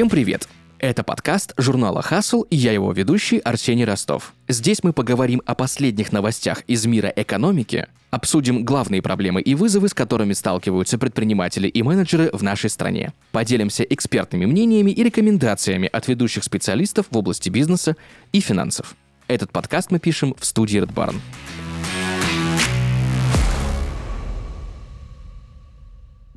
Всем привет! Это подкаст журнала «Хасл» и я его ведущий Арсений Ростов. Здесь мы поговорим о последних новостях из мира экономики, обсудим главные проблемы и вызовы, с которыми сталкиваются предприниматели и менеджеры в нашей стране. Поделимся экспертными мнениями и рекомендациями от ведущих специалистов в области бизнеса и финансов. Этот подкаст мы пишем в студии Red Barn.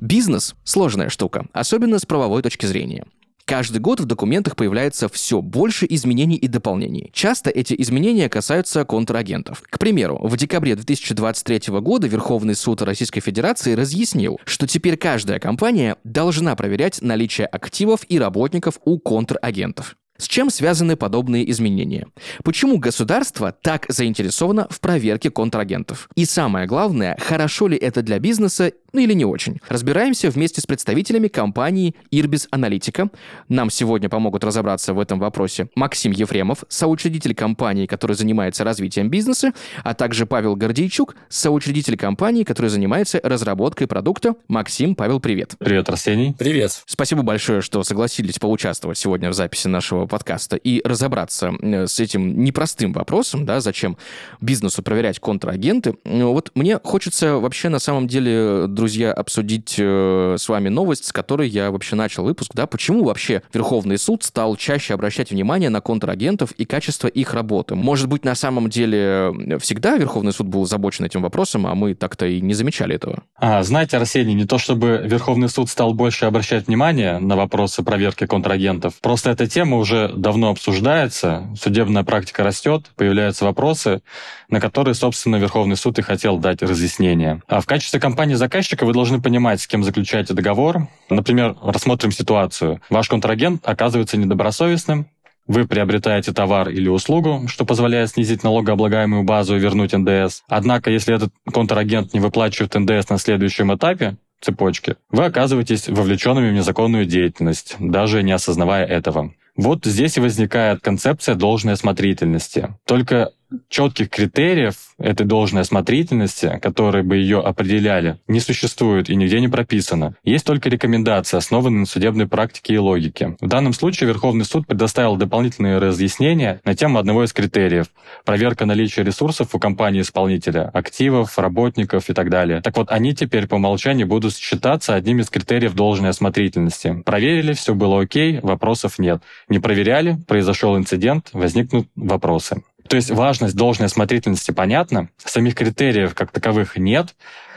Бизнес – сложная штука, особенно с правовой точки зрения. Каждый год в документах появляется все больше изменений и дополнений. Часто эти изменения касаются контрагентов. К примеру, в декабре 2023 года Верховный суд Российской Федерации разъяснил, что теперь каждая компания должна проверять наличие активов и работников у контрагентов. С чем связаны подобные изменения? Почему государство так заинтересовано в проверке контрагентов? И самое главное, хорошо ли это для бизнеса ну или не очень. Разбираемся вместе с представителями компании Irbis Аналитика. Нам сегодня помогут разобраться в этом вопросе Максим Ефремов, соучредитель компании, который занимается развитием бизнеса, а также Павел Гордейчук, соучредитель компании, который занимается разработкой продукта. Максим, Павел, привет. Привет, Арсений. Привет. Спасибо большое, что согласились поучаствовать сегодня в записи нашего подкаста и разобраться э, с этим непростым вопросом, да, зачем бизнесу проверять контрагенты. Вот мне хочется вообще на самом деле, друзья, обсудить э, с вами новость, с которой я вообще начал выпуск, да, почему вообще Верховный суд стал чаще обращать внимание на контрагентов и качество их работы. Может быть, на самом деле всегда Верховный суд был озабочен этим вопросом, а мы так-то и не замечали этого? А, знаете, Арсений, не то чтобы Верховный суд стал больше обращать внимание на вопросы проверки контрагентов, просто эта тема уже давно обсуждается, судебная практика растет, появляются вопросы, на которые, собственно, Верховный суд и хотел дать разъяснение. А в качестве компании-заказчика вы должны понимать, с кем заключаете договор. Например, рассмотрим ситуацию. Ваш контрагент оказывается недобросовестным, вы приобретаете товар или услугу, что позволяет снизить налогооблагаемую базу и вернуть НДС. Однако, если этот контрагент не выплачивает НДС на следующем этапе, цепочки, вы оказываетесь вовлеченными в незаконную деятельность, даже не осознавая этого. Вот здесь и возникает концепция должной осмотрительности. Только четких критериев этой должной осмотрительности, которые бы ее определяли, не существует и нигде не прописано. Есть только рекомендации, основанные на судебной практике и логике. В данном случае Верховный суд предоставил дополнительные разъяснения на тему одного из критериев – проверка наличия ресурсов у компании-исполнителя, активов, работников и так далее. Так вот, они теперь по умолчанию будут считаться одним из критериев должной осмотрительности. Проверили, все было окей, вопросов нет. Не проверяли, произошел инцидент, возникнут вопросы. То есть важность должной осмотрительности понятна, самих критериев как таковых нет,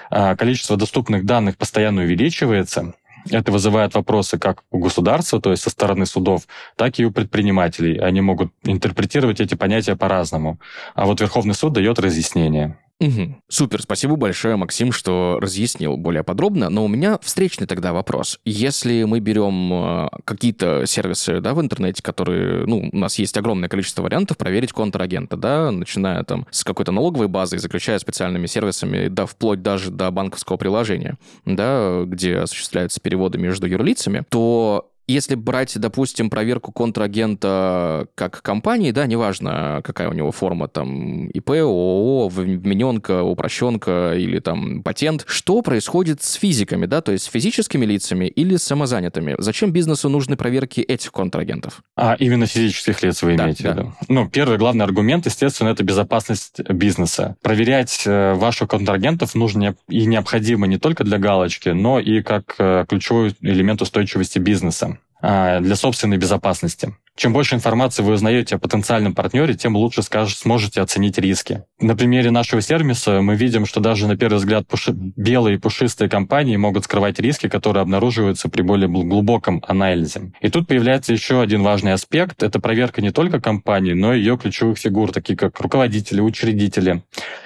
а количество доступных данных постоянно увеличивается, это вызывает вопросы как у государства, то есть со стороны судов, так и у предпринимателей. Они могут интерпретировать эти понятия по-разному. А вот Верховный суд дает разъяснение. Угу. Супер, спасибо большое, Максим, что разъяснил более подробно. Но у меня встречный тогда вопрос. Если мы берем э, какие-то сервисы да, в интернете, которые, ну, у нас есть огромное количество вариантов проверить контрагента, да, начиная там с какой-то налоговой базы заключая специальными сервисами, да, вплоть даже до банковского приложения, да, где осуществляются переводы между юрлицами, то если брать, допустим, проверку контрагента как компании, да, неважно, какая у него форма, там, ИП, ООО, вмененка, упрощенка или там патент, что происходит с физиками, да, то есть с физическими лицами или с самозанятыми? Зачем бизнесу нужны проверки этих контрагентов? А именно физических лиц вы имеете да, в виду? Да. Ну, первый главный аргумент, естественно, это безопасность бизнеса. Проверять э, ваших контрагентов нужно и необходимо не только для галочки, но и как э, ключевой элемент устойчивости бизнеса. А, для собственной безопасности. Чем больше информации вы узнаете о потенциальном партнере, тем лучше скажете, сможете оценить риски. На примере нашего сервиса мы видим, что даже на первый взгляд пуши... белые пушистые компании могут скрывать риски, которые обнаруживаются при более глубоком анализе. И тут появляется еще один важный аспект. Это проверка не только компании, но и ее ключевых фигур, такие как руководители, учредители.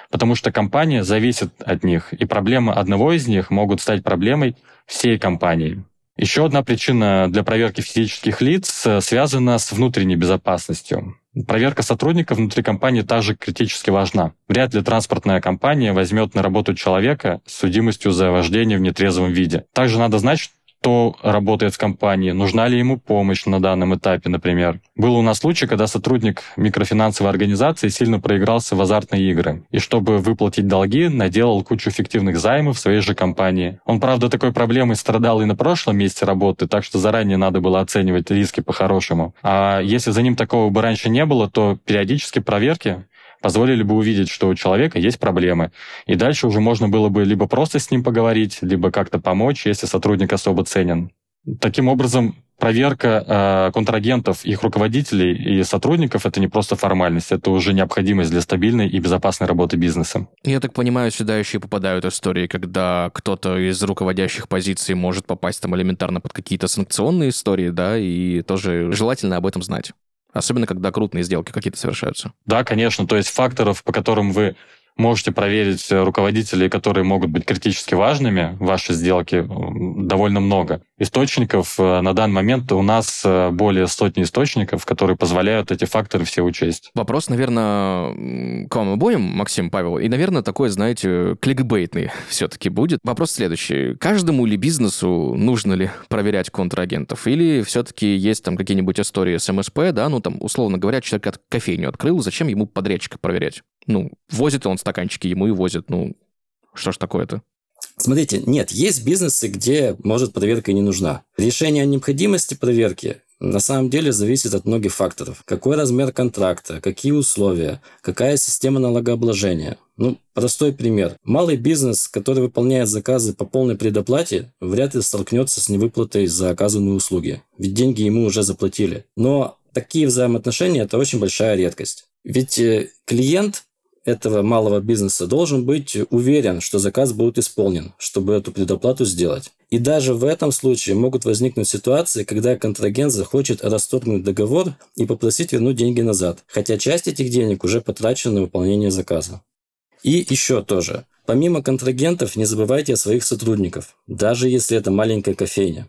Потому что компания зависит от них, и проблемы одного из них могут стать проблемой всей компании. Еще одна причина для проверки физических лиц э, связана с внутренней безопасностью. Проверка сотрудников внутри компании также критически важна. Вряд ли транспортная компания возьмет на работу человека с судимостью за вождение в нетрезвом виде. Также надо знать, кто работает в компании, нужна ли ему помощь на данном этапе, например. Был у нас случай, когда сотрудник микрофинансовой организации сильно проигрался в азартные игры. И чтобы выплатить долги, наделал кучу фиктивных займов в своей же компании. Он, правда, такой проблемой страдал и на прошлом месте работы, так что заранее надо было оценивать риски по-хорошему. А если за ним такого бы раньше не было, то периодически проверки позволили бы увидеть, что у человека есть проблемы. И дальше уже можно было бы либо просто с ним поговорить, либо как-то помочь, если сотрудник особо ценен. Таким образом, проверка э, контрагентов, их руководителей и сотрудников это не просто формальность, это уже необходимость для стабильной и безопасной работы бизнеса. Я так понимаю, сюда еще и попадают истории, когда кто-то из руководящих позиций может попасть там элементарно под какие-то санкционные истории, да, и тоже желательно об этом знать. Особенно, когда крупные сделки какие-то совершаются. Да, конечно. То есть факторов, по которым вы можете проверить руководителей, которые могут быть критически важными в вашей сделке, довольно много. Источников э, на данный момент у нас э, более сотни источников, которые позволяют эти факторы все учесть. Вопрос, наверное, к вам обоим, Максим, Павел, и, наверное, такой, знаете, кликбейтный все-таки будет. Вопрос следующий. Каждому ли бизнесу нужно ли проверять контрагентов? Или все-таки есть там какие-нибудь истории с МСП, да, ну там, условно говоря, человек кофейню открыл, зачем ему подрядчика проверять? Ну, возит он стаканчики, ему и возит. Ну, что ж такое-то? Смотрите, нет, есть бизнесы, где, может, проверка не нужна. Решение о необходимости проверки на самом деле зависит от многих факторов. Какой размер контракта, какие условия, какая система налогообложения. Ну, простой пример. Малый бизнес, который выполняет заказы по полной предоплате, вряд ли столкнется с невыплатой за оказанные услуги. Ведь деньги ему уже заплатили. Но такие взаимоотношения – это очень большая редкость. Ведь э, клиент этого малого бизнеса должен быть уверен, что заказ будет исполнен, чтобы эту предоплату сделать. И даже в этом случае могут возникнуть ситуации, когда контрагент захочет расторгнуть договор и попросить вернуть деньги назад, хотя часть этих денег уже потрачена на выполнение заказа. И еще тоже. Помимо контрагентов, не забывайте о своих сотрудников, даже если это маленькая кофейня.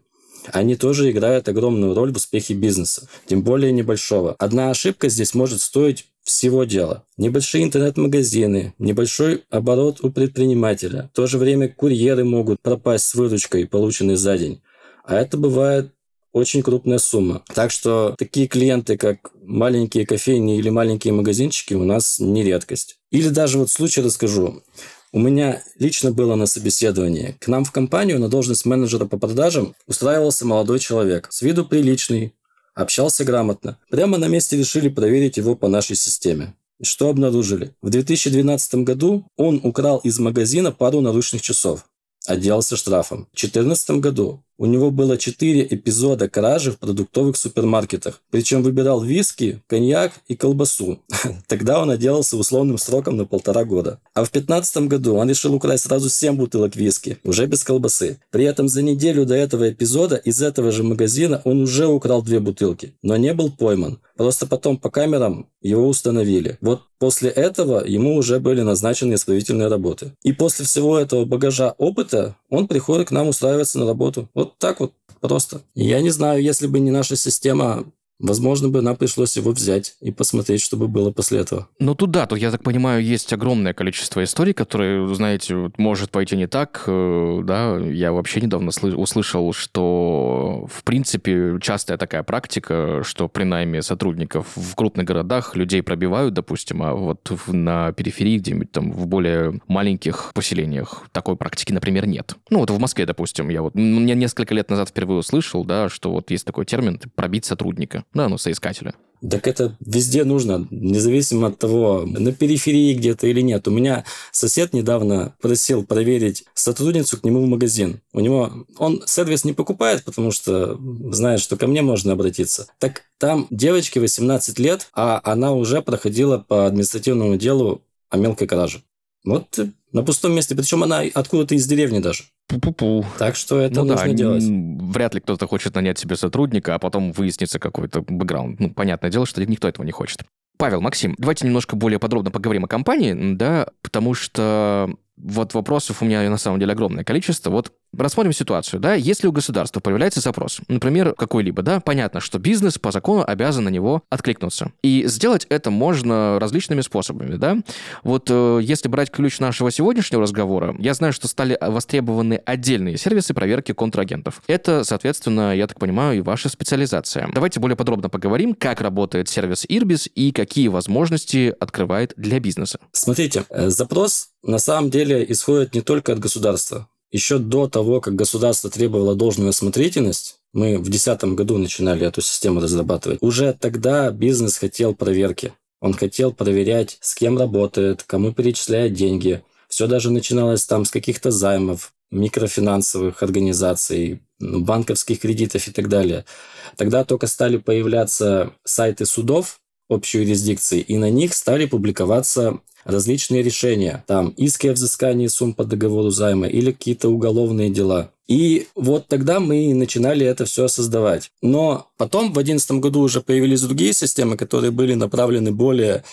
Они тоже играют огромную роль в успехе бизнеса, тем более небольшого. Одна ошибка здесь может стоить всего дела. Небольшие интернет-магазины, небольшой оборот у предпринимателя. В то же время курьеры могут пропасть с выручкой, полученной за день. А это бывает очень крупная сумма. Так что такие клиенты, как маленькие кофейни или маленькие магазинчики, у нас не редкость. Или даже вот случай расскажу. У меня лично было на собеседовании. К нам в компанию на должность менеджера по продажам устраивался молодой человек. С виду приличный, общался грамотно. Прямо на месте решили проверить его по нашей системе. Что обнаружили? В 2012 году он украл из магазина пару наручных часов. Отделался штрафом. В 2014 году у него было 4 эпизода кражи в продуктовых супермаркетах. Причем выбирал виски, коньяк и колбасу. Тогда он отделался условным сроком на полтора года. А в 2015 году он решил украсть сразу 7 бутылок виски, уже без колбасы. При этом за неделю до этого эпизода из этого же магазина он уже украл две бутылки, но не был пойман. Просто потом по камерам его установили. Вот после этого ему уже были назначены исправительные работы. И после всего этого багажа опыта он приходит к нам устраиваться на работу. Вот так вот просто. Я не знаю, если бы не наша система Возможно бы нам пришлось его взять и посмотреть, что бы было после этого. Ну тут да, тут, я так понимаю, есть огромное количество историй, которые, знаете, может пойти не так. Э, да, я вообще недавно услышал, что, в принципе, частая такая практика, что при найме сотрудников в крупных городах людей пробивают, допустим, а вот на периферии, где-нибудь там в более маленьких поселениях такой практики, например, нет. Ну вот в Москве, допустим, я вот, мне несколько лет назад впервые услышал, да, что вот есть такой термин «пробить сотрудника». Ну, соискателя. Так это везде нужно, независимо от того, на периферии где-то или нет. У меня сосед недавно просил проверить сотрудницу к нему в магазин. У него он сервис не покупает, потому что знает, что ко мне можно обратиться. Так там девочке 18 лет, а она уже проходила по административному делу о мелкой краже. Вот на пустом месте, причем она откуда-то из деревни даже. Пу-пу-пу. Так что это ну, нужно да, делать. Вряд ли кто-то хочет нанять себе сотрудника, а потом выяснится какой-то бэкграунд. Ну, понятное дело, что никто этого не хочет. Павел, Максим, давайте немножко более подробно поговорим о компании, да, потому что вот вопросов у меня на самом деле огромное количество. Вот рассмотрим ситуацию, да, если у государства появляется запрос, например, какой-либо, да, понятно, что бизнес по закону обязан на него откликнуться. И сделать это можно различными способами, да. Вот э, если брать ключ нашего сегодняшнего разговора, я знаю, что стали востребованы отдельные сервисы проверки контрагентов. Это, соответственно, я так понимаю, и ваша специализация. Давайте более подробно поговорим, как работает сервис Irbis и какие возможности открывает для бизнеса. Смотрите, э, запрос на самом деле исходит не только от государства. Еще до того, как государство требовало должную осмотрительность, мы в 2010 году начинали эту систему разрабатывать. Уже тогда бизнес хотел проверки. Он хотел проверять, с кем работает, кому перечисляет деньги. Все даже начиналось там с каких-то займов, микрофинансовых организаций, банковских кредитов и так далее. Тогда только стали появляться сайты судов общей юрисдикции, и на них стали публиковаться различные решения. Там иски о взыскании сумм по договору займа или какие-то уголовные дела. И вот тогда мы начинали это все создавать. Но потом в 2011 году уже появились другие системы, которые были направлены более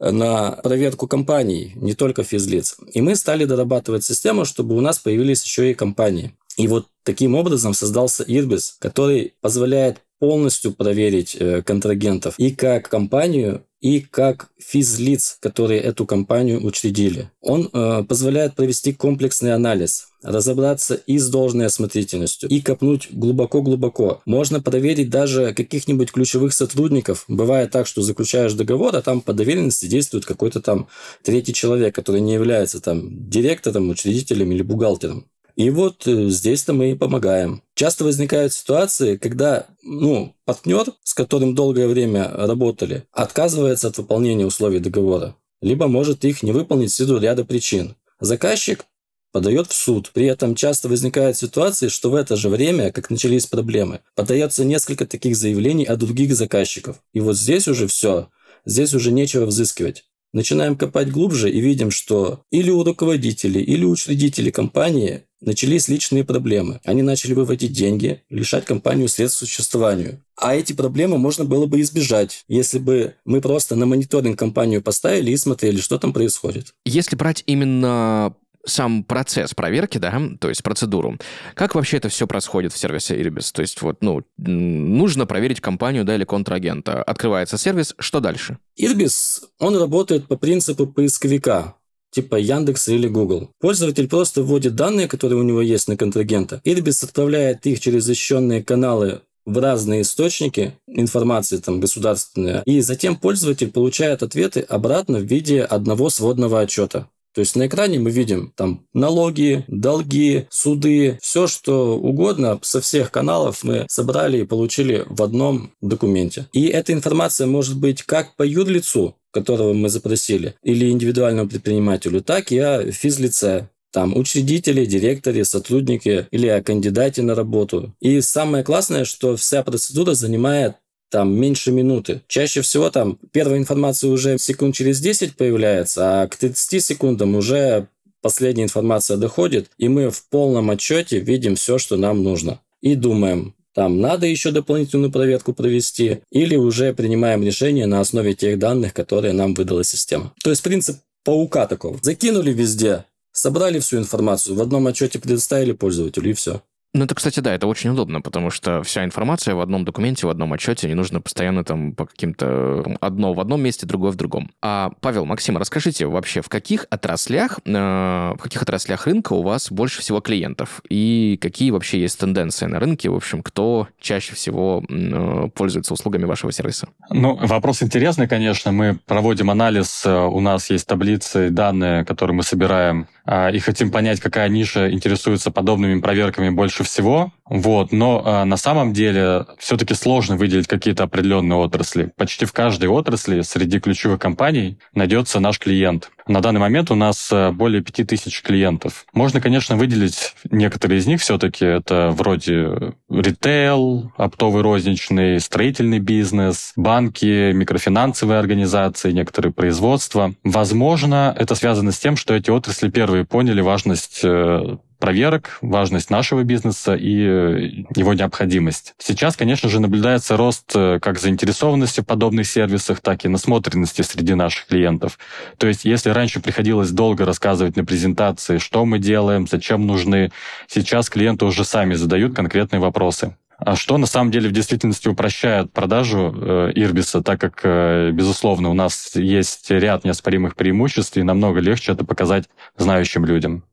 на проверку компаний, не только физлиц. И мы стали дорабатывать систему, чтобы у нас появились еще и компании. И вот таким образом создался Irbis, который позволяет полностью проверить э, контрагентов и как компанию, и как физлиц, которые эту компанию учредили. Он э, позволяет провести комплексный анализ, разобраться и с должной осмотрительностью, и копнуть глубоко-глубоко. Можно проверить даже каких-нибудь ключевых сотрудников. Бывает так, что заключаешь договор, а там по доверенности действует какой-то там третий человек, который не является там директором, учредителем или бухгалтером. И вот э, здесь-то мы и помогаем. Часто возникают ситуации, когда ну, партнер, с которым долгое время работали, отказывается от выполнения условий договора, либо может их не выполнить ввиду ряда причин. Заказчик подает в суд. При этом часто возникают ситуации, что в это же время, как начались проблемы, подается несколько таких заявлений от других заказчиков. И вот здесь уже все. Здесь уже нечего взыскивать. Начинаем копать глубже и видим, что или у руководителей, или у учредителей компании начались личные проблемы. Они начали выводить деньги, лишать компанию средств к существованию. А эти проблемы можно было бы избежать, если бы мы просто на мониторинг компанию поставили и смотрели, что там происходит. Если брать именно сам процесс проверки, да, то есть процедуру, как вообще это все происходит в сервисе Irbis? То есть вот, ну, нужно проверить компанию, да, или контрагента. Открывается сервис, что дальше? Irbis, он работает по принципу поисковика типа Яндекс или Google. Пользователь просто вводит данные, которые у него есть на контрагента. Irbis отправляет их через защищенные каналы в разные источники информации там государственные, и затем пользователь получает ответы обратно в виде одного сводного отчета. То есть на экране мы видим там налоги, долги, суды, все что угодно со всех каналов мы собрали и получили в одном документе. И эта информация может быть как по юрлицу, которого мы запросили, или индивидуальному предпринимателю, так и о физлице, там учредители, директоры, сотрудники или о кандидате на работу. И самое классное, что вся процедура занимает там меньше минуты. Чаще всего там первая информация уже секунд через 10 появляется, а к 30 секундам уже последняя информация доходит, и мы в полном отчете видим все, что нам нужно. И думаем, там надо еще дополнительную проверку провести, или уже принимаем решение на основе тех данных, которые нам выдала система. То есть принцип паука такого. Закинули везде, собрали всю информацию, в одном отчете предоставили пользователю, и все. Ну, это, кстати, да, это очень удобно, потому что вся информация в одном документе, в одном отчете, не нужно постоянно там по каким-то... Одно в одном месте, другое в другом. А, Павел, Максим, расскажите вообще, в каких отраслях, э, в каких отраслях рынка у вас больше всего клиентов? И какие вообще есть тенденции на рынке? В общем, кто чаще всего э, пользуется услугами вашего сервиса? Ну, вопрос интересный, конечно. Мы проводим анализ, э, у нас есть таблицы, данные, которые мы собираем, и хотим понять, какая ниша интересуется подобными проверками больше всего, вот, но э, на самом деле все-таки сложно выделить какие-то определенные отрасли. Почти в каждой отрасли среди ключевых компаний найдется наш клиент. На данный момент у нас э, более 5000 клиентов. Можно, конечно, выделить некоторые из них все-таки. Это вроде ритейл, оптовый розничный, строительный бизнес, банки, микрофинансовые организации, некоторые производства. Возможно, это связано с тем, что эти отрасли первые поняли важность э, проверок, важность нашего бизнеса и э, его необходимость. Сейчас, конечно же, наблюдается рост э, как заинтересованности в подобных сервисах, так и насмотренности среди наших клиентов. То есть, если раньше приходилось долго рассказывать на презентации, что мы делаем, зачем нужны, сейчас клиенты уже сами задают конкретные вопросы. А что на самом деле в действительности упрощает продажу э, Ирбиса, так как, э, безусловно, у нас есть ряд неоспоримых преимуществ, и намного легче это показать знающим людям.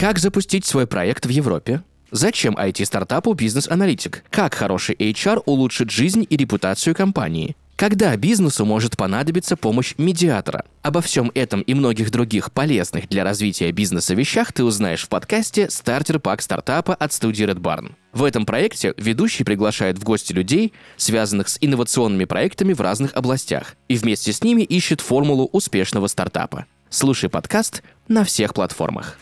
Как запустить свой проект в Европе? Зачем IT-стартапу бизнес-аналитик? Как хороший HR улучшит жизнь и репутацию компании? Когда бизнесу может понадобиться помощь медиатора? Обо всем этом и многих других полезных для развития бизнеса вещах ты узнаешь в подкасте «Стартер Пак стартапа» от студии Red Barn. В этом проекте ведущий приглашает в гости людей, связанных с инновационными проектами в разных областях, и вместе с ними ищет формулу успешного стартапа. Слушай подкаст на всех платформах.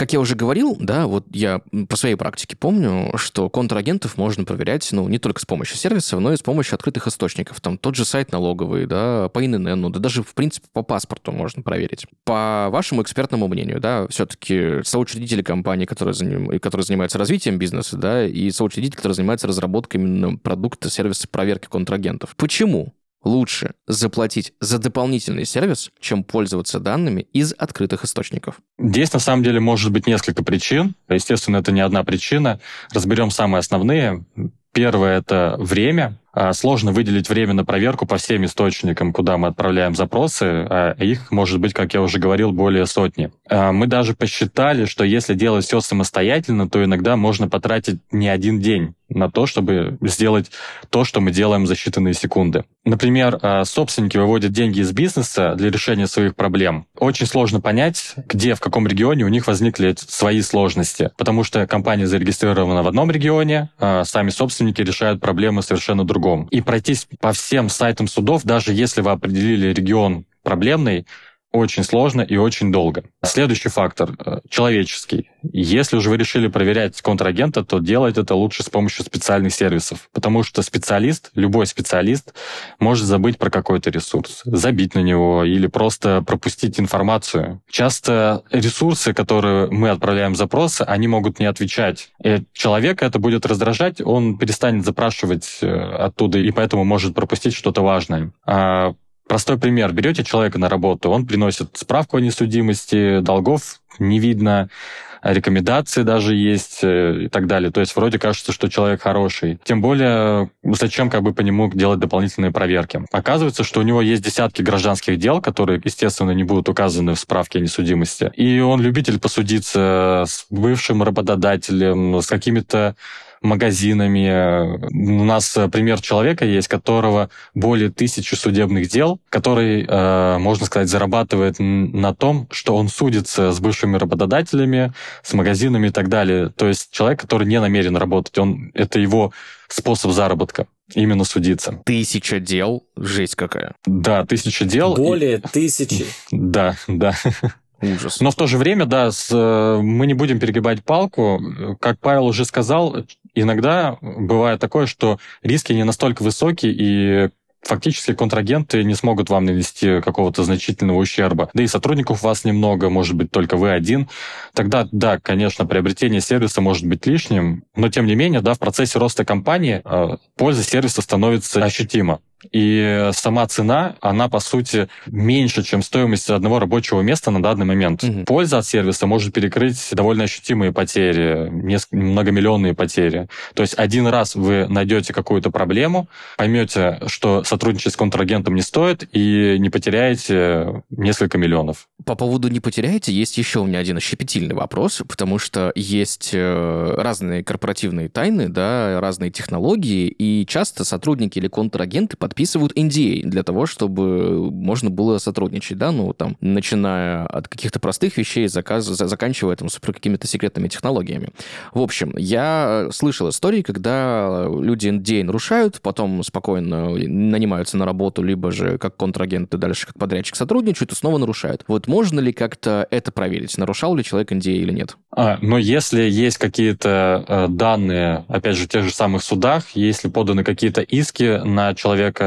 Как я уже говорил, да, вот я по своей практике помню, что контрагентов можно проверять, ну, не только с помощью сервисов, но и с помощью открытых источников. Там тот же сайт налоговый, да, по ИНН, да даже, в принципе, по паспорту можно проверить. По вашему экспертному мнению, да, все-таки соучредители компании, которые, заним... которые занимаются развитием бизнеса, да, и соучредитель, который занимается разработкой именно продукта, сервиса проверки контрагентов. Почему лучше заплатить за дополнительный сервис, чем пользоваться данными из открытых источников? Здесь на самом деле может быть несколько причин. Естественно, это не одна причина. Разберем самые основные. Первое – это время. А, сложно выделить время на проверку по всем источникам, куда мы отправляем запросы, а их может быть, как я уже говорил, более сотни. А, мы даже посчитали, что если делать все самостоятельно, то иногда можно потратить не один день на то, чтобы сделать то, что мы делаем за считанные секунды. Например, а, собственники выводят деньги из бизнеса для решения своих проблем. Очень сложно понять, где, в каком регионе у них возникли свои сложности, потому что компания зарегистрирована в одном регионе, сами собственники решают проблемы совершенно другом. И пройтись по всем сайтам судов, даже если вы определили регион проблемный, очень сложно и очень долго. Следующий фактор э, – человеческий. Если уже вы решили проверять контрагента, то делать это лучше с помощью специальных сервисов, потому что специалист, любой специалист, может забыть про какой-то ресурс, забить на него или просто пропустить информацию. Часто ресурсы, которые мы отправляем запросы, они могут не отвечать. И человека это будет раздражать, он перестанет запрашивать э, оттуда, и поэтому может пропустить что-то важное. А Простой пример. Берете человека на работу, он приносит справку о несудимости, долгов не видно, рекомендации даже есть э, и так далее. То есть вроде кажется, что человек хороший. Тем более, зачем как бы по нему делать дополнительные проверки? Оказывается, что у него есть десятки гражданских дел, которые, естественно, не будут указаны в справке о несудимости. И он любитель посудиться с бывшим работодателем, с какими-то магазинами. У нас э, пример человека есть, которого более тысячи судебных дел, который, э, можно сказать, зарабатывает на том, что он судится с бывшими работодателями, с магазинами и так далее. То есть человек, который не намерен работать, он, это его способ заработка именно судиться. Тысяча дел? Жесть какая. Да, тысяча дел. Более и... тысячи. Да, да. Ужас. Но в то же время, да, с, э, мы не будем перегибать палку. Как Павел уже сказал, иногда бывает такое, что риски не настолько высокие, и фактически контрагенты не смогут вам нанести какого-то значительного ущерба. Да и сотрудников у вас немного, может быть, только вы один. Тогда, да, конечно, приобретение сервиса может быть лишним, но тем не менее, да, в процессе роста компании э, польза сервиса становится ощутима. И сама цена, она, по сути, меньше, чем стоимость одного рабочего места на данный момент. Угу. Польза от сервиса может перекрыть довольно ощутимые потери, несколько, многомиллионные потери. То есть один раз вы найдете какую-то проблему, поймете, что сотрудничать с контрагентом не стоит, и не потеряете несколько миллионов. По поводу не потеряете, есть еще у меня один щепетильный вопрос, потому что есть э, разные корпоративные тайны, да, разные технологии, и часто сотрудники или контрагенты подписывают NDA для того, чтобы можно было сотрудничать, да, ну, там, начиная от каких-то простых вещей, заказ, заканчивая там супер какими-то секретными технологиями. В общем, я слышал истории, когда люди NDA нарушают, потом спокойно нанимаются на работу, либо же как контрагенты дальше как подрядчик сотрудничают и снова нарушают. Вот можно ли как-то это проверить? Нарушал ли человек NDA или нет? А, но если есть какие-то э, данные, опять же, в тех же самых судах, если поданы какие-то иски на человека,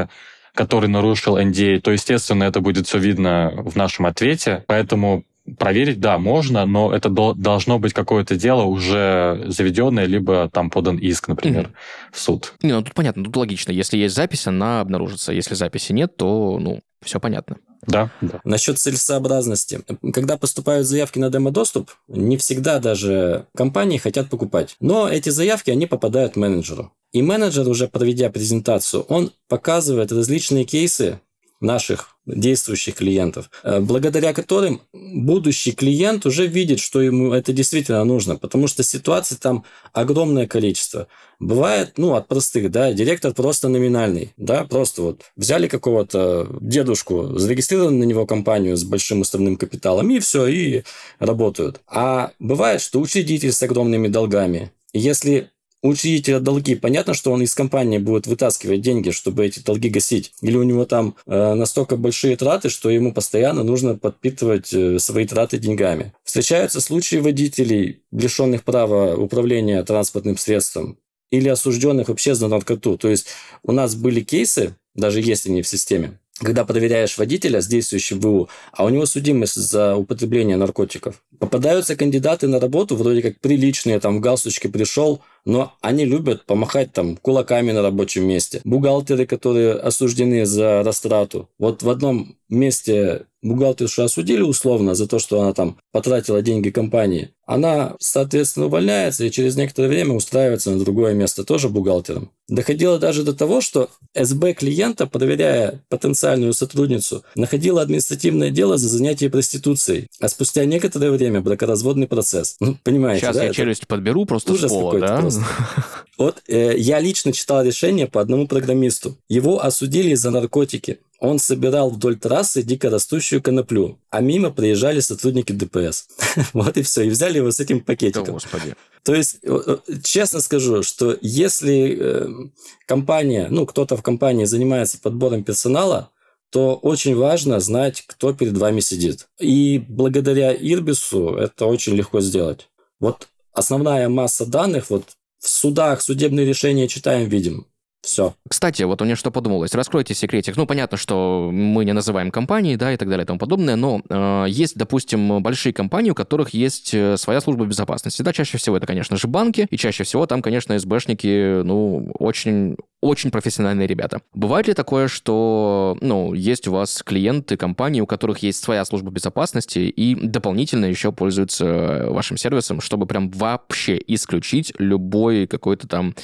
который нарушил NDA, то, естественно, это будет все видно в нашем ответе. Поэтому проверить, да, можно, но это до, должно быть какое-то дело уже заведенное, либо там подан иск, например, mm-hmm. в суд. Не, ну тут понятно, тут логично. Если есть запись, она обнаружится. Если записи нет, то, ну, все понятно. Да, да. Насчет целесообразности. Когда поступают заявки на демо-доступ, не всегда даже компании хотят покупать. Но эти заявки, они попадают менеджеру. И менеджер, уже проведя презентацию, он показывает различные кейсы наших действующих клиентов, э, благодаря которым будущий клиент уже видит, что ему это действительно нужно, потому что ситуаций там огромное количество. Бывает, ну, от простых, да, директор просто номинальный, да, просто вот взяли какого-то дедушку, зарегистрировали на него компанию с большим уставным капиталом, и все, и работают. А бывает, что учредитель с огромными долгами, если у учредителя долги, понятно, что он из компании будет вытаскивать деньги, чтобы эти долги гасить. Или у него там э, настолько большие траты, что ему постоянно нужно подпитывать э, свои траты деньгами. Встречаются случаи водителей, лишенных права управления транспортным средством, или осужденных вообще за наркоту. То есть у нас были кейсы, даже если не в системе, когда проверяешь водителя с действующим ВУ, а у него судимость за употребление наркотиков. Попадаются кандидаты на работу, вроде как приличные, там в галстучке пришел, но они любят помахать там кулаками на рабочем месте. Бухгалтеры, которые осуждены за растрату. Вот в одном месте бухгалтершу осудили условно за то, что она там потратила деньги компании. Она, соответственно, увольняется и через некоторое время устраивается на другое место, тоже бухгалтером. Доходило даже до того, что СБ клиента, проверяя потенциальную сотрудницу, находила административное дело за занятие проституцией. А спустя некоторое время бракоразводный процесс. Ну, понимаете, Сейчас да? я челюсть подберу просто Ужас с пола, да? Просто. Вот э, я лично читал решение по одному программисту. Его осудили за наркотики. Он собирал вдоль трассы дикорастущую коноплю, а мимо приезжали сотрудники ДПС. вот и все. И взяли его с этим пакетиком. Господи. То есть, честно скажу, что если э, компания, ну, кто-то в компании занимается подбором персонала, то очень важно знать, кто перед вами сидит. И благодаря Ирбису это очень легко сделать. Вот основная масса данных, вот в судах судебные решения читаем, видим. Все. Кстати, вот у меня что подумалось. Раскройте секретик. Ну, понятно, что мы не называем компании, да, и так далее и тому подобное, но э, есть, допустим, большие компании, у которых есть э, своя служба безопасности. Да, чаще всего это, конечно же, банки, и чаще всего там, конечно, СБшники, ну, очень очень профессиональные ребята. Бывает ли такое, что, ну, есть у вас клиенты компании, у которых есть своя служба безопасности и дополнительно еще пользуются вашим сервисом, чтобы прям вообще исключить любой какой-то там,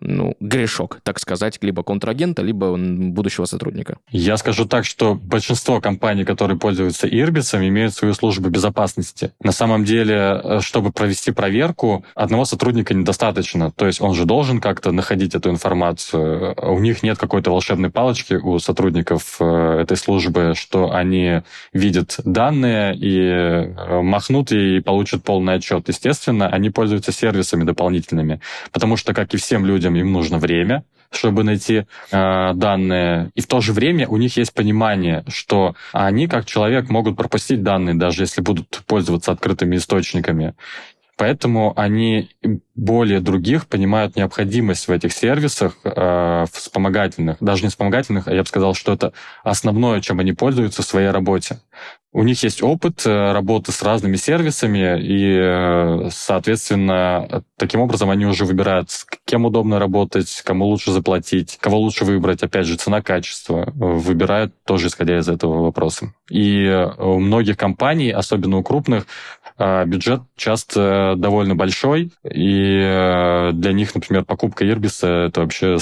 ну, грешок, так сказать, либо контрагента, либо будущего сотрудника? Я скажу так, что большинство компаний, которые пользуются Ирбисом, имеют свою службу безопасности. На самом деле, э, чтобы провести проверку, одного сотрудника недостаточно. То есть он же должен как-то находить эту информацию, у них нет какой-то волшебной палочки у сотрудников э, этой службы, что они видят данные и э, махнут и получат полный отчет. Естественно, они пользуются сервисами дополнительными, потому что, как и всем людям, им нужно время, чтобы найти э, данные. И в то же время у них есть понимание, что они, как человек, могут пропустить данные, даже если будут пользоваться открытыми источниками. Поэтому они более других понимают необходимость в этих сервисах э, вспомогательных, даже не вспомогательных, а я бы сказал, что это основное, чем они пользуются в своей работе. У них есть опыт э, работы с разными сервисами, и, э, соответственно, таким образом они уже выбирают, с кем удобно работать, кому лучше заплатить, кого лучше выбрать, опять же, цена-качество. Выбирают тоже исходя из этого вопроса. И у многих компаний, особенно у крупных, бюджет часто довольно большой, и э, для них, например, покупка Ирбиса – это вообще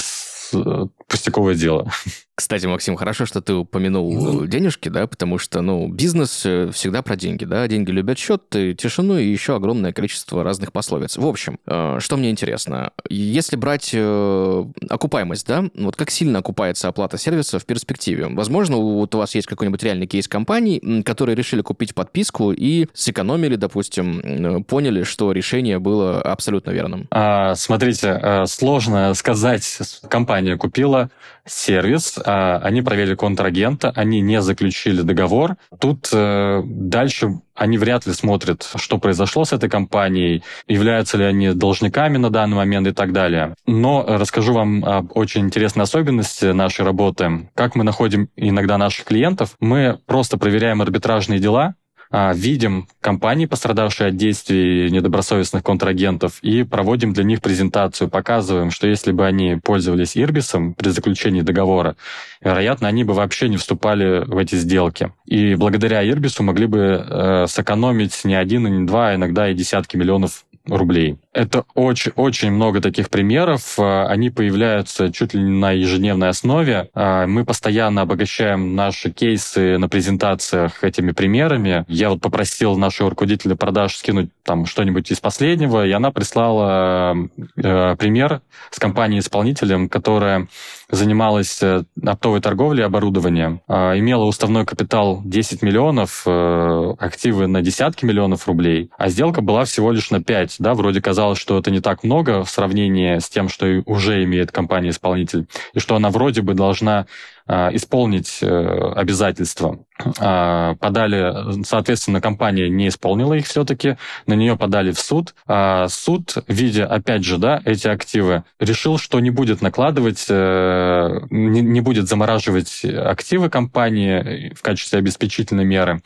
пустяковое дело. Кстати, Максим, хорошо, что ты упомянул ну. денежки, да, потому что, ну, бизнес э, всегда про деньги, да, деньги любят счет, тишину и еще огромное количество разных пословиц. В общем, э, что мне интересно, если брать э, окупаемость, да, вот как сильно окупается оплата сервиса в перспективе? Возможно, вот у вас есть какой-нибудь реальный кейс компаний, которые решили купить подписку и сэкономили, допустим, поняли, что решение было абсолютно верным. А, смотрите, сложно сказать, компания купила сервис, а, они проверили контрагента, они не заключили договор. Тут э, дальше они вряд ли смотрят, что произошло с этой компанией, являются ли они должниками на данный момент и так далее. Но расскажу вам об очень интересной особенности нашей работы. Как мы находим иногда наших клиентов, мы просто проверяем арбитражные дела, видим компании, пострадавшие от действий недобросовестных контрагентов, и проводим для них презентацию, показываем, что если бы они пользовались Ирбисом при заключении договора, вероятно, они бы вообще не вступали в эти сделки. И благодаря Ирбису могли бы э, сэкономить не один и не два, а иногда и десятки миллионов рублей. Это очень-очень много таких примеров. А, они появляются чуть ли не на ежедневной основе. А, мы постоянно обогащаем наши кейсы на презентациях этими примерами. Я вот попросил нашего руководителя продаж скинуть там что-нибудь из последнего, и она прислала э, пример с компанией-исполнителем, которая занималась э, оптовой торговлей оборудованием, э, имела уставной капитал 10 миллионов, э, активы на десятки миллионов рублей, а сделка была всего лишь на 5. Да, вроде казалось, что это не так много в сравнении с тем, что уже имеет компания-исполнитель, и что она вроде бы должна а, исполнить э, обязательства. А, подали, соответственно, компания не исполнила их все-таки, на нее подали в суд. А суд, видя, опять же, да, эти активы, решил, что не будет накладывать, э, не будет замораживать активы компании в качестве обеспечительной меры.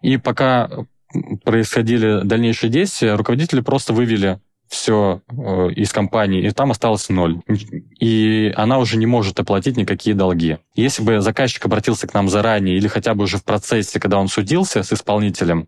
И пока происходили дальнейшие действия, руководители просто вывели все э, из компании, и там осталось ноль. И она уже не может оплатить никакие долги. Если бы заказчик обратился к нам заранее или хотя бы уже в процессе, когда он судился с исполнителем,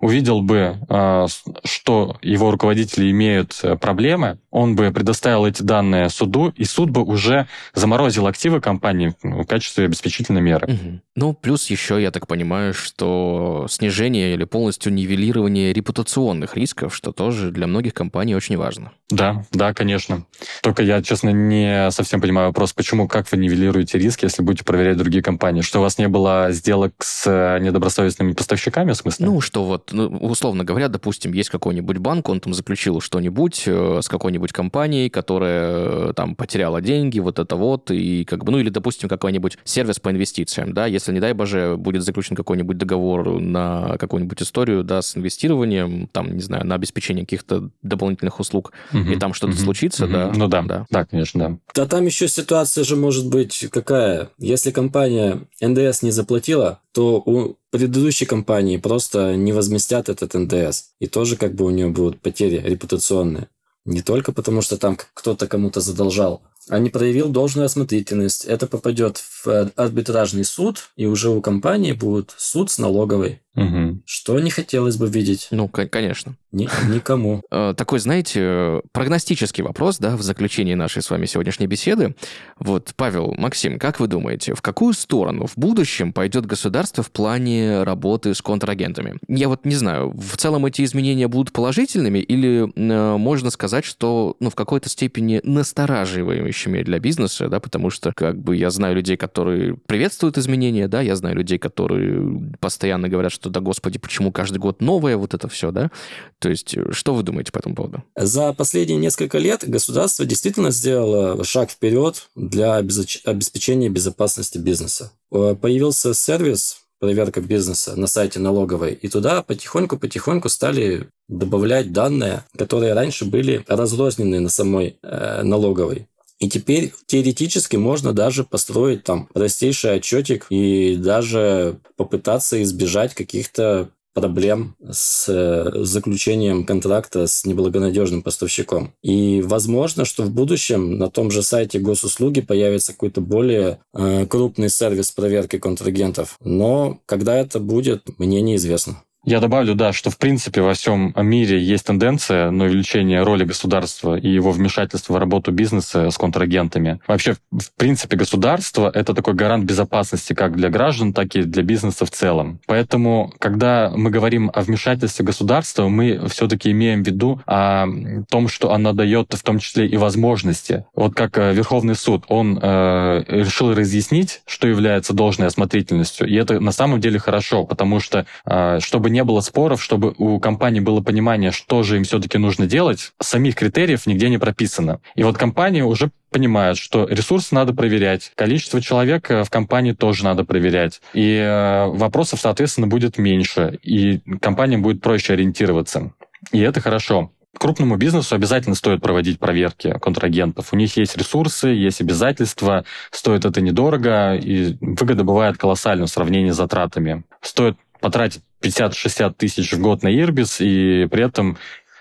увидел бы, а, что его руководители имеют э, проблемы, он бы предоставил эти данные суду, и суд бы уже заморозил активы компании в качестве обеспечительной меры. Угу. Ну, плюс еще, я так понимаю, что снижение или полностью нивелирование репутационных рисков, что тоже для многих компаний очень важно. Да, да, конечно. Только я, честно, не совсем понимаю вопрос, почему, как вы нивелируете риски, если будете проверять другие компании? Что у вас не было сделок с э, недобросовестными поставщиками, в смысле? Ну, что вот, ну, условно говоря, допустим, есть какой-нибудь банк, он там заключил что-нибудь э, с какой-нибудь компанией, которая э, там потеряла деньги, вот это вот, и как бы, ну, или, допустим, какой-нибудь сервис по инвестициям, да, если, не дай боже, будет заключен какой-нибудь договор на какую-нибудь историю, да, с инвестированием, там, не знаю, на обеспечение каких-то дополнительных услуг, угу, и там что-то угу, случится, угу. да. Ну да, да, да, конечно, да. Да там еще ситуация же может быть какая? Если компания НДС не заплатила, то у предыдущей компании просто не возместят этот НДС. И тоже как бы у нее будут потери репутационные. Не только потому, что там кто-то кому-то задолжал, а не проявил должную осмотрительность. Это попадет в арбитражный суд, и уже у компании будет суд с налоговой. Угу. Что не хотелось бы видеть? Ну, конечно. Ни, никому. Э, такой, знаете, прогностический вопрос, да, в заключении нашей с вами сегодняшней беседы. Вот, Павел, Максим, как вы думаете, в какую сторону в будущем пойдет государство в плане работы с контрагентами? Я вот не знаю, в целом эти изменения будут положительными или э, можно сказать, что, ну, в какой-то степени настораживающими для бизнеса, да, потому что, как бы, я знаю людей, которые приветствуют изменения, да, я знаю людей, которые постоянно говорят, что да господи, почему каждый год новое, вот это все, да? То есть, э, что вы думаете по этому поводу? За последние несколько лет государство действительно сделало шаг вперед для обеспечения безопасности бизнеса. Э, появился сервис проверка бизнеса на сайте налоговой, и туда потихоньку-потихоньку стали добавлять данные, которые раньше были разрознены на самой э, налоговой. И теперь теоретически можно даже построить там простейший отчетик и даже попытаться избежать каких-то проблем с э, заключением контракта с неблагонадежным поставщиком. И возможно, что в будущем на том же сайте госуслуги появится какой-то более э, крупный сервис проверки контрагентов. Но когда это будет, мне неизвестно. Я добавлю, да, что в принципе во всем мире есть тенденция на увеличение роли государства и его вмешательства в работу бизнеса с контрагентами. Вообще, в принципе, государство — это такой гарант безопасности как для граждан, так и для бизнеса в целом. Поэтому, когда мы говорим о вмешательстве государства, мы все-таки имеем в виду о том, что оно дает в том числе и возможности. Вот как э, Верховный суд, он э, решил разъяснить, что является должной осмотрительностью. И это на самом деле хорошо, потому что, э, чтобы не было споров, чтобы у компании было понимание, что же им все-таки нужно делать, самих критериев нигде не прописано. И вот компании уже понимают, что ресурсы надо проверять, количество человек э, в компании тоже надо проверять, и э, вопросов, соответственно, будет меньше, и компания будет проще ориентироваться. И это хорошо. Крупному бизнесу обязательно стоит проводить проверки контрагентов. У них есть ресурсы, есть обязательства, стоит это недорого, и выгода бывает колоссальна в сравнении с затратами. Стоит потратить 50-60 тысяч в год на Ирбис, и при этом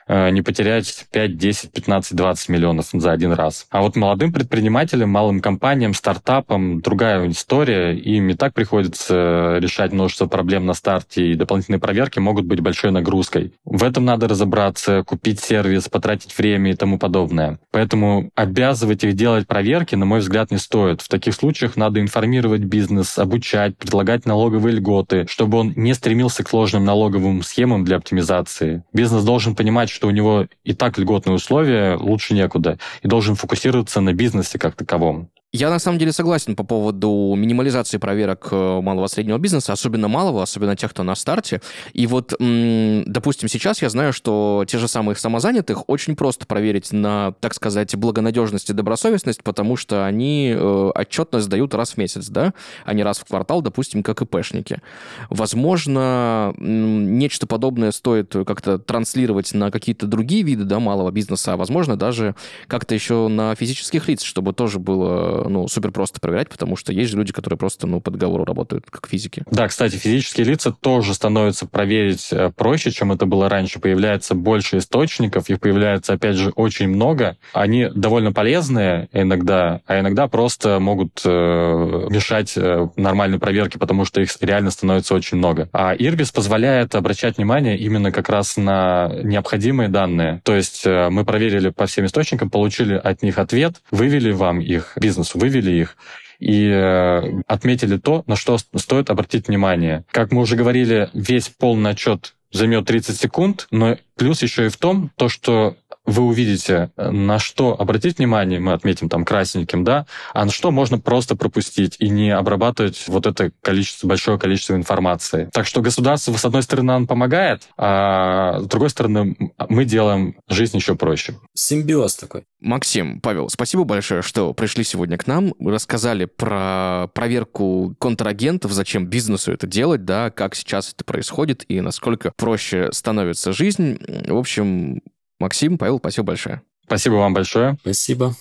не потерять 5, 10, 15, 20 миллионов за один раз. А вот молодым предпринимателям, малым компаниям, стартапам другая история. Им и так приходится решать множество проблем на старте, и дополнительные проверки могут быть большой нагрузкой. В этом надо разобраться, купить сервис, потратить время и тому подобное. Поэтому обязывать их делать проверки, на мой взгляд, не стоит. В таких случаях надо информировать бизнес, обучать, предлагать налоговые льготы, чтобы он не стремился к сложным налоговым схемам для оптимизации. Бизнес должен понимать, что у него и так льготные условия, лучше некуда, и должен фокусироваться на бизнесе как таковом. Я на самом деле согласен по поводу минимализации проверок э, малого и среднего бизнеса, особенно малого, особенно тех, кто на старте. И вот, допустим, сейчас я знаю, что те же самых самозанятых очень просто проверить на, так сказать, благонадежность и добросовестность, потому что они э, отчетность сдают раз в месяц, да, а не раз в квартал, допустим, как ИПшники. Возможно, нечто подобное стоит как-то транслировать на какие-то другие виды, да, малого бизнеса, а возможно даже как-то еще на физических лиц, чтобы тоже было ну, супер просто проверять, потому что есть же люди, которые просто, ну, по договору работают, как физики. Да, кстати, физические лица тоже становятся проверить э, проще, чем это было раньше. Появляется больше источников, их появляется, опять же, очень много. Они довольно полезные иногда, а иногда просто могут э, мешать э, нормальной проверке, потому что их реально становится очень много. А Ирбис позволяет обращать внимание именно как раз на необходимые данные. То есть э, мы проверили по всем источникам, получили от них ответ, вывели вам их бизнес бизнесу, вывели их и э, отметили то, на что стоит обратить внимание. Как мы уже говорили, весь полный отчет займет 30 секунд, но плюс еще и в том, то, что вы увидите, на что обратить внимание, мы отметим там красненьким, да, а на что можно просто пропустить и не обрабатывать вот это количество, большое количество информации. Так что государство, с одной стороны, нам помогает, а с другой стороны, мы делаем жизнь еще проще. Симбиоз такой. Максим, Павел, спасибо большое, что пришли сегодня к нам, рассказали про проверку контрагентов, зачем бизнесу это делать, да, как сейчас это происходит и насколько проще становится жизнь. В общем, Максим, Павел, спасибо большое. Спасибо вам большое. Спасибо.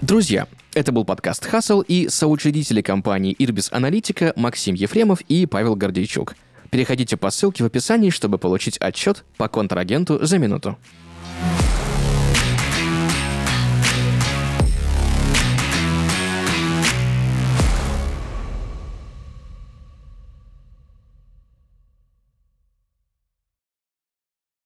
Друзья, это был подкаст «Хасл» и соучредители компании «Ирбис Аналитика» Максим Ефремов и Павел Гордейчук. Переходите по ссылке в описании, чтобы получить отчет по контрагенту за минуту.